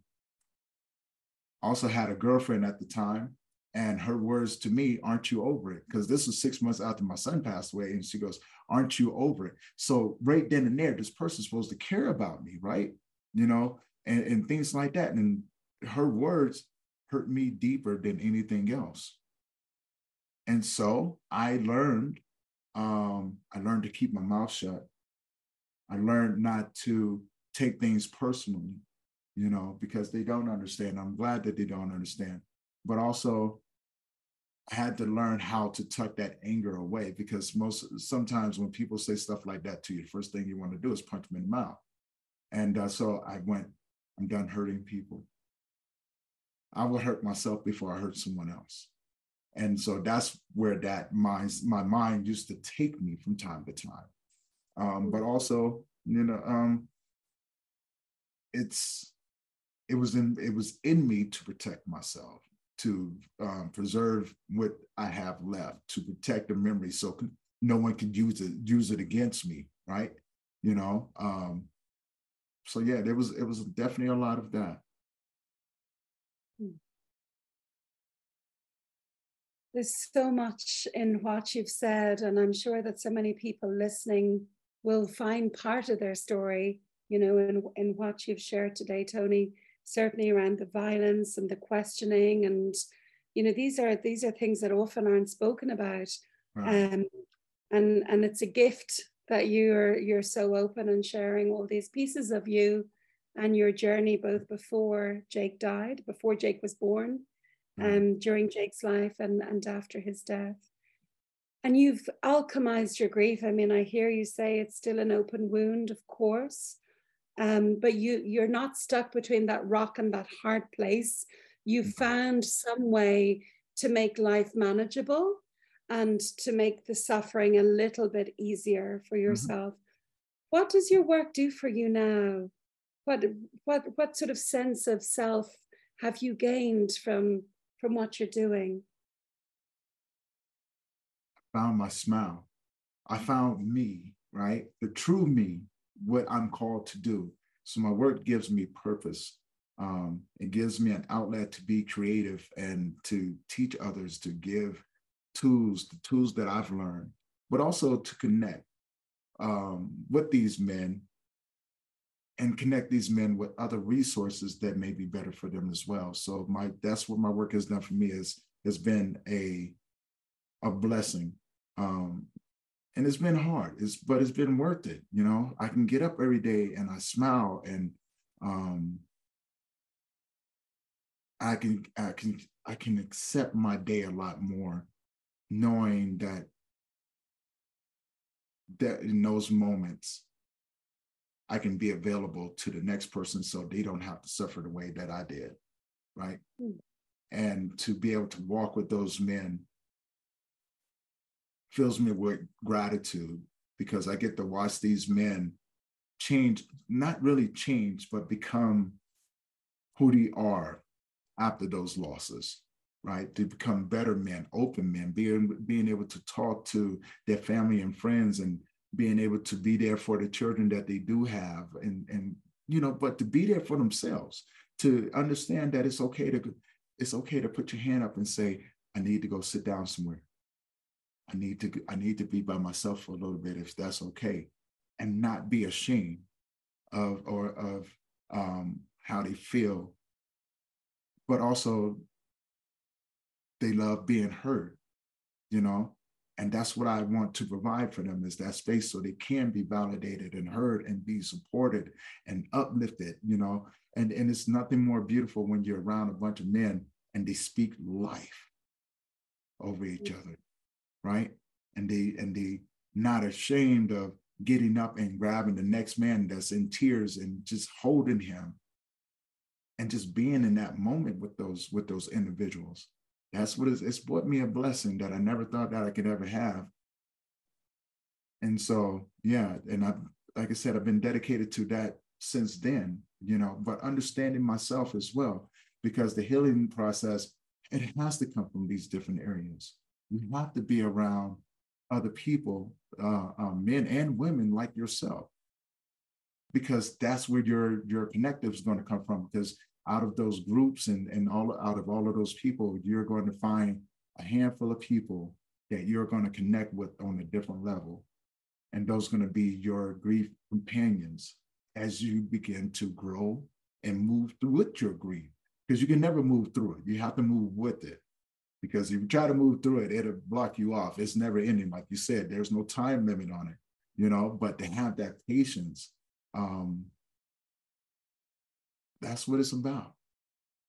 also had a girlfriend at the time, and her words to me, "Aren't you over it?" Because this was six months after my son passed away, and she goes, "Aren't you over it?" So right then and there, this person's supposed to care about me, right? You know, and, and things like that. And her words hurt me deeper than anything else. And so I learned um, I learned to keep my mouth shut. I learned not to take things personally, you know, because they don't understand. I'm glad that they don't understand. But also, I had to learn how to tuck that anger away because most sometimes when people say stuff like that to you, the first thing you want to do is punch them in the mouth. And uh, so I went, I'm done hurting people. I will hurt myself before I hurt someone else. And so that's where that mind, my mind used to take me from time to time. Um, but also, you know, um, it's it was in it was in me to protect myself, to um, preserve what I have left, to protect the memory, so no one could use it use it against me, right? You know. Um, so yeah, there was it was definitely a lot of that. There's so much in what you've said, and I'm sure that so many people listening will find part of their story, you know, in, in what you've shared today, Tony, certainly around the violence and the questioning. And, you know, these are these are things that often aren't spoken about. Right. Um, and and it's a gift that you're you're so open and sharing all these pieces of you and your journey both before Jake died, before Jake was born, mm. um, during Jake's life and, and after his death. And you've alchemized your grief. I mean, I hear you say it's still an open wound, of course. Um, but you you're not stuck between that rock and that hard place. You mm. found some way to make life manageable and to make the suffering a little bit easier for mm-hmm. yourself. Mm-hmm. What does your work do for you now? What what what sort of sense of self have you gained from from what you're doing? I found my smile. I found me, right? The true me, what I'm called to do. So my work gives me purpose. Um, it gives me an outlet to be creative and to teach others to give tools, the tools that I've learned, but also to connect um, with these men and connect these men with other resources that may be better for them as well. So my that's what my work has done for me is has been a a blessing. Um, and it's been hard, it's but it's been worth it. You know, I can get up every day and I smile and um, I can I can I can accept my day a lot more knowing that that in those moments I can be available to the next person so they don't have to suffer the way that I did, right? Mm. And to be able to walk with those men fills me with gratitude because I get to watch these men change, not really change, but become who they are after those losses right? To become better men, open men, being being able to talk to their family and friends and being able to be there for the children that they do have and and you know, but to be there for themselves, to understand that it's okay to it's okay to put your hand up and say, I need to go sit down somewhere. I need to I need to be by myself for a little bit if that's okay, and not be ashamed of or of um, how they feel, but also they love being heard, you know? And that's what I want to provide for them is that space so they can be validated and heard and be supported and uplifted, you know? And, and it's nothing more beautiful when you're around a bunch of men and they speak life over each other, right? And they and they not ashamed of getting up and grabbing the next man that's in tears and just holding him and just being in that moment with those with those individuals that's what it's, it's brought me a blessing that I never thought that I could ever have. And so, yeah, and I, like I said, I've been dedicated to that since then, you know, but understanding myself as well, because the healing process, it has to come from these different areas. You have to be around other people, uh, um, men and women like yourself, because that's where your your connective is going to come from. Because out of those groups and, and all out of all of those people, you're going to find a handful of people that you're going to connect with on a different level. And those are going to be your grief companions as you begin to grow and move through with your grief. Because you can never move through it. You have to move with it. Because if you try to move through it, it'll block you off. It's never ending. Like you said, there's no time limit on it, you know, but to have that patience um, that's what it's about.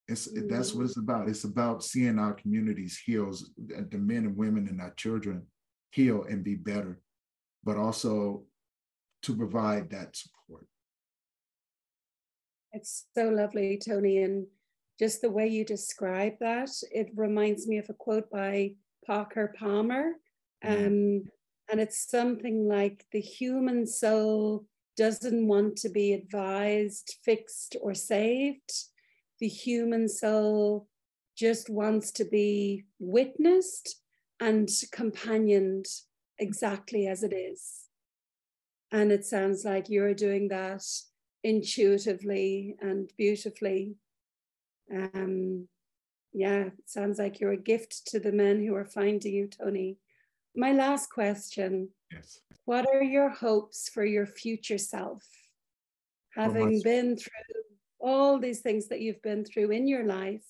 It's mm-hmm. that's what it's about. It's about seeing our communities heal, the men and women and our children heal and be better, but also to provide that support. It's so lovely, Tony. And just the way you describe that, it reminds me of a quote by Parker Palmer. Mm-hmm. Um, and it's something like the human soul doesn't want to be advised, fixed, or saved. The human soul just wants to be witnessed and companioned exactly as it is. And it sounds like you're doing that intuitively and beautifully. Um, yeah, sounds like you're a gift to the men who are finding you, Tony. My last question. Yes. What are your hopes for your future self? Having been through all these things that you've been through in your life,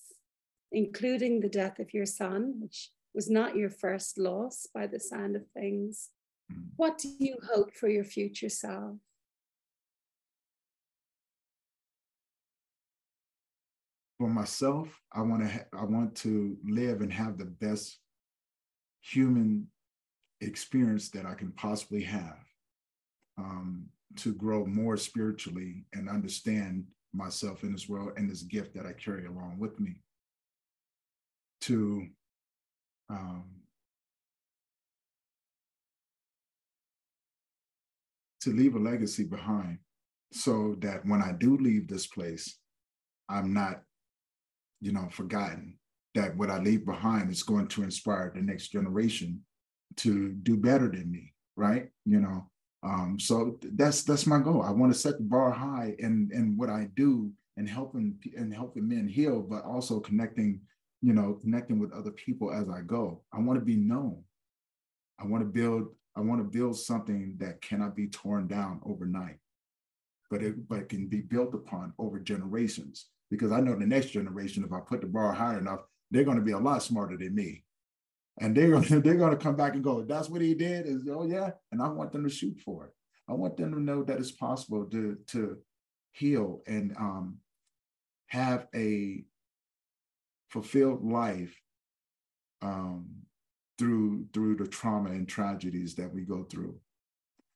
including the death of your son, which was not your first loss by the sound of things. Mm. What do you hope for your future self? For myself, I want to ha- I want to live and have the best human experience that I can possibly have. Um, to grow more spiritually and understand myself in this world and this gift that I carry along with me. To um, to leave a legacy behind so that when I do leave this place, I'm not, you know, forgotten. That what I leave behind is going to inspire the next generation to do better than me, right? You know, um, so that's that's my goal. I want to set the bar high in in what I do and helping and helping men heal, but also connecting, you know, connecting with other people as I go. I want to be known. I want to build I want to build something that cannot be torn down overnight, but it but it can be built upon over generations. Because I know the next generation, if I put the bar high enough, they're going to be a lot smarter than me. And they're gonna, they're going to come back and go, that's what he did. Is oh yeah, and I want them to shoot for it. I want them to know that it's possible to to heal and um, have a fulfilled life um, through through the trauma and tragedies that we go through.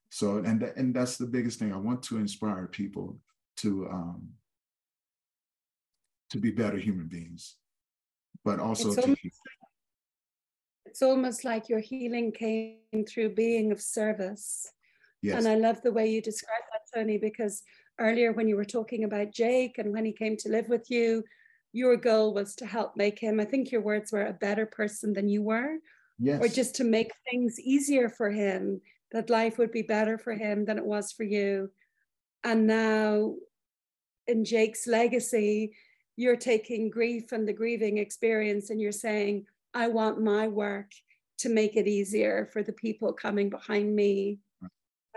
So and and that's the biggest thing. I want to inspire people to um, to be better human beings, but also it's to. Almost, it's almost like your healing came through being of service. Yes. And I love the way you describe that, Tony, because earlier when you were talking about Jake and when he came to live with you, your goal was to help make him, I think your words were a better person than you were, yes. or just to make things easier for him, that life would be better for him than it was for you. And now, in Jake's legacy, you're taking grief and the grieving experience and you're saying, I want my work to make it easier for the people coming behind me.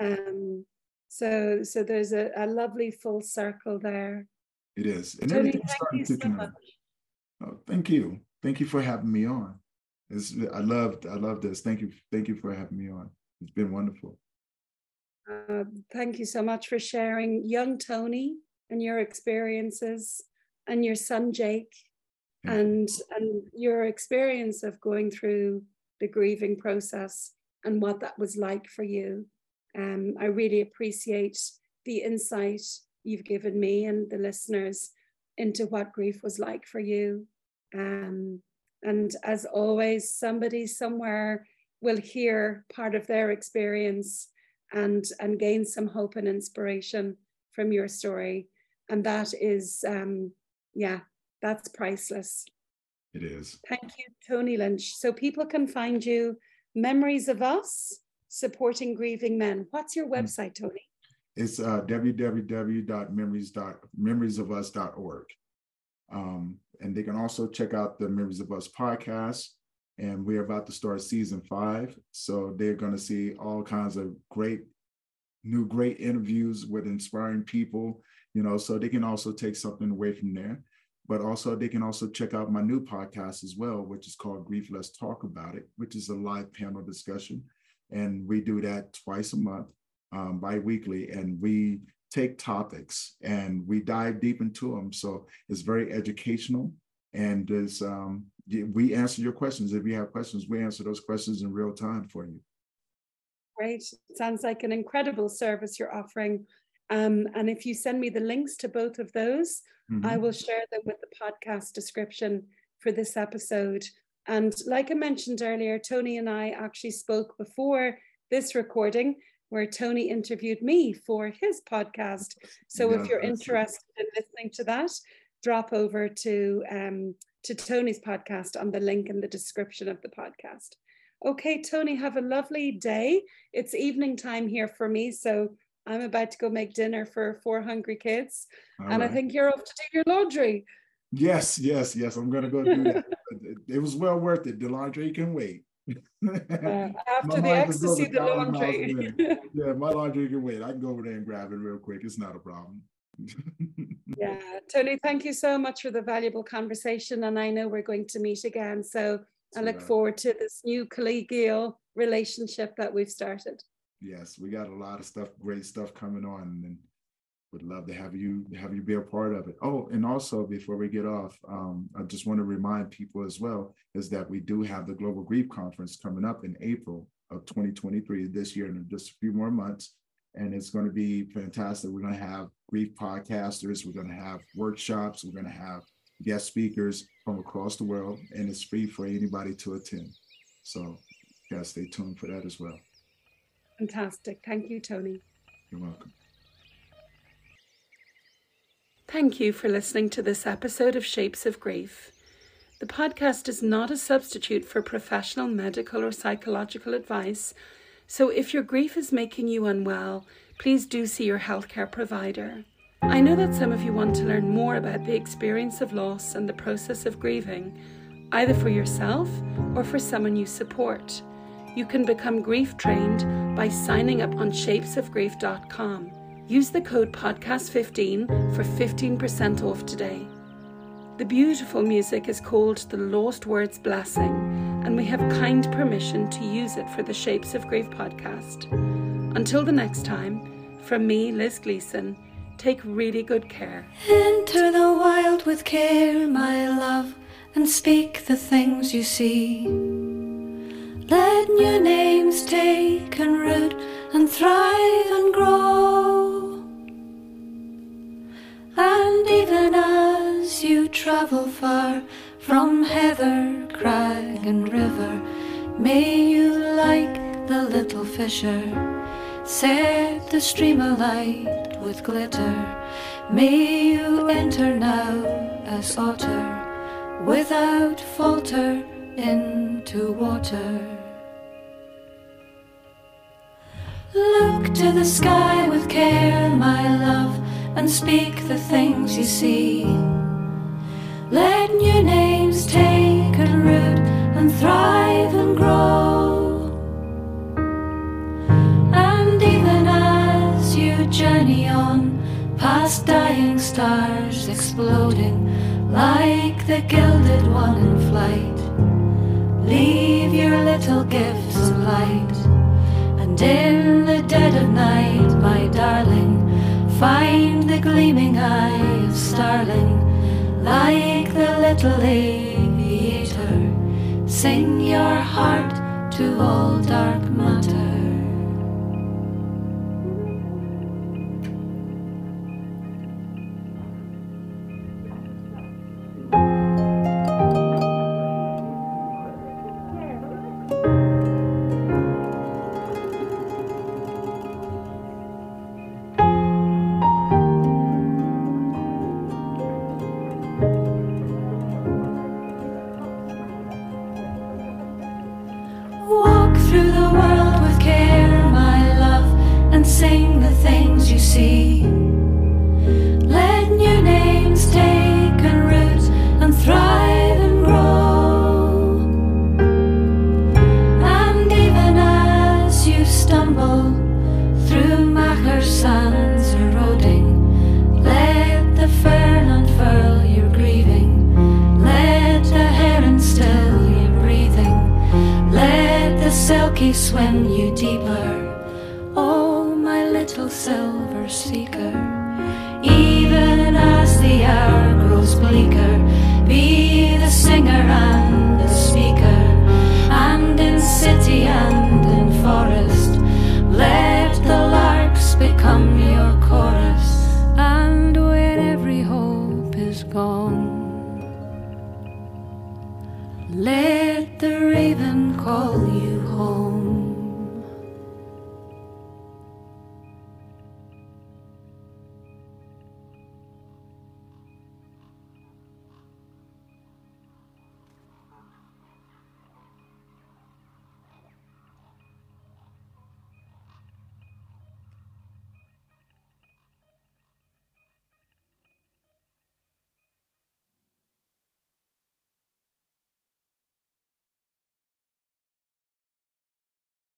Um, so, so there's a, a lovely full circle there. It is. And Tony, thank you so much. Oh, thank you. Thank you for having me on. It's, I loved I love this. Thank you. Thank you for having me on. It's been wonderful. Uh, thank you so much for sharing young Tony and your experiences and your son Jake and and your experience of going through the grieving process and what that was like for you. Um, I really appreciate the insight you've given me and the listeners into what grief was like for you. Um, and as always, somebody somewhere will hear part of their experience and, and gain some hope and inspiration from your story. And that is, um, yeah, that's priceless. It is. Thank you, Tony Lynch. So people can find you, Memories of Us, supporting grieving men. What's your hmm. website, Tony? It's uh, www.memories.memoriesofus.org. Um, and they can also check out the Memories of Us podcast. And we're about to start season five. So they're going to see all kinds of great, new, great interviews with inspiring people, you know, so they can also take something away from there. But also, they can also check out my new podcast as well, which is called Grief Let's Talk About It, which is a live panel discussion. And we do that twice a month, um, bi weekly. And we take topics and we dive deep into them. So it's very educational and is um, we answer your questions. If you have questions, we answer those questions in real time for you. Great. Sounds like an incredible service you're offering. Um, and if you send me the links to both of those, Mhm. I will share them with the podcast description for this episode. And like I mentioned earlier, Tony and I actually spoke before this recording where Tony interviewed me for his podcast. So Yeah, if you're interested in listening to that, drop over to um, to Tony's podcast on the link in the description of the podcast. Okay, Tony, have a lovely day. It's evening time here for me, so I'm about to go make dinner for four hungry kids, All and I think you're off to do your laundry. Yes, yes, yes. I'm gonna go do that. it, it was well worth it. The laundry can wait. Uh, after the mind just goes ecstasy, the thousand miles a laundry. yeah, my laundry can wait. I can go over there and grab it real quick. It's not a problem. yeah, Tony, thank you so much for the valuable conversation, and I know we're going to meet again. So I look forward to this new collegial relationship that we've started. Yes, we got a lot of stuff, great stuff coming on, and would love to have you have you be a part of it. Oh, and also before we get off, um, I just want to remind people as well is that we do have the Global Grief Conference coming up in April of 2023 this year, in just a few more months. And it's going to be fantastic. We're going to have grief podcasters, we're going to have workshops, we're going to have guest speakers from across the world, and it's free for anybody to attend. So, yeah, stay tuned for that as well. Fantastic. Thank you, Tony. You're welcome. Thank you for listening to this episode of Shapes of Grief. The podcast is not a substitute for professional medical or psychological advice, so if your grief is making you unwell, please do see your healthcare provider. I know that some of you want to learn more about the experience of loss and the process of grieving, either for yourself or for someone you support. You can become grief trained by signing up on shapesofgrief.com. Use the code podcast15 for 15% off today. The beautiful music is called the Lost Words Blessing, and we have kind permission to use it for the Shapes of Grief podcast. Until the next time, from me, Liz Gleeson, take really good care. Enter the wild with care, my love, and speak the things you see. Let new names take and root and thrive and grow. And even as you travel far from heather, crag, and river, may you, like the little fisher, set the stream alight with glitter. May you enter now as otter, without falter, into water. Look to the sky with care, my love, and speak the things you see. Let new names take and root and thrive and grow. And even as you journey on, past dying stars exploding like the gilded one in flight, leave your little gifts of light. And in the dead of night, my darling, find the gleaming eye of starling, like the little aviator. Sing your heart to all dark matter.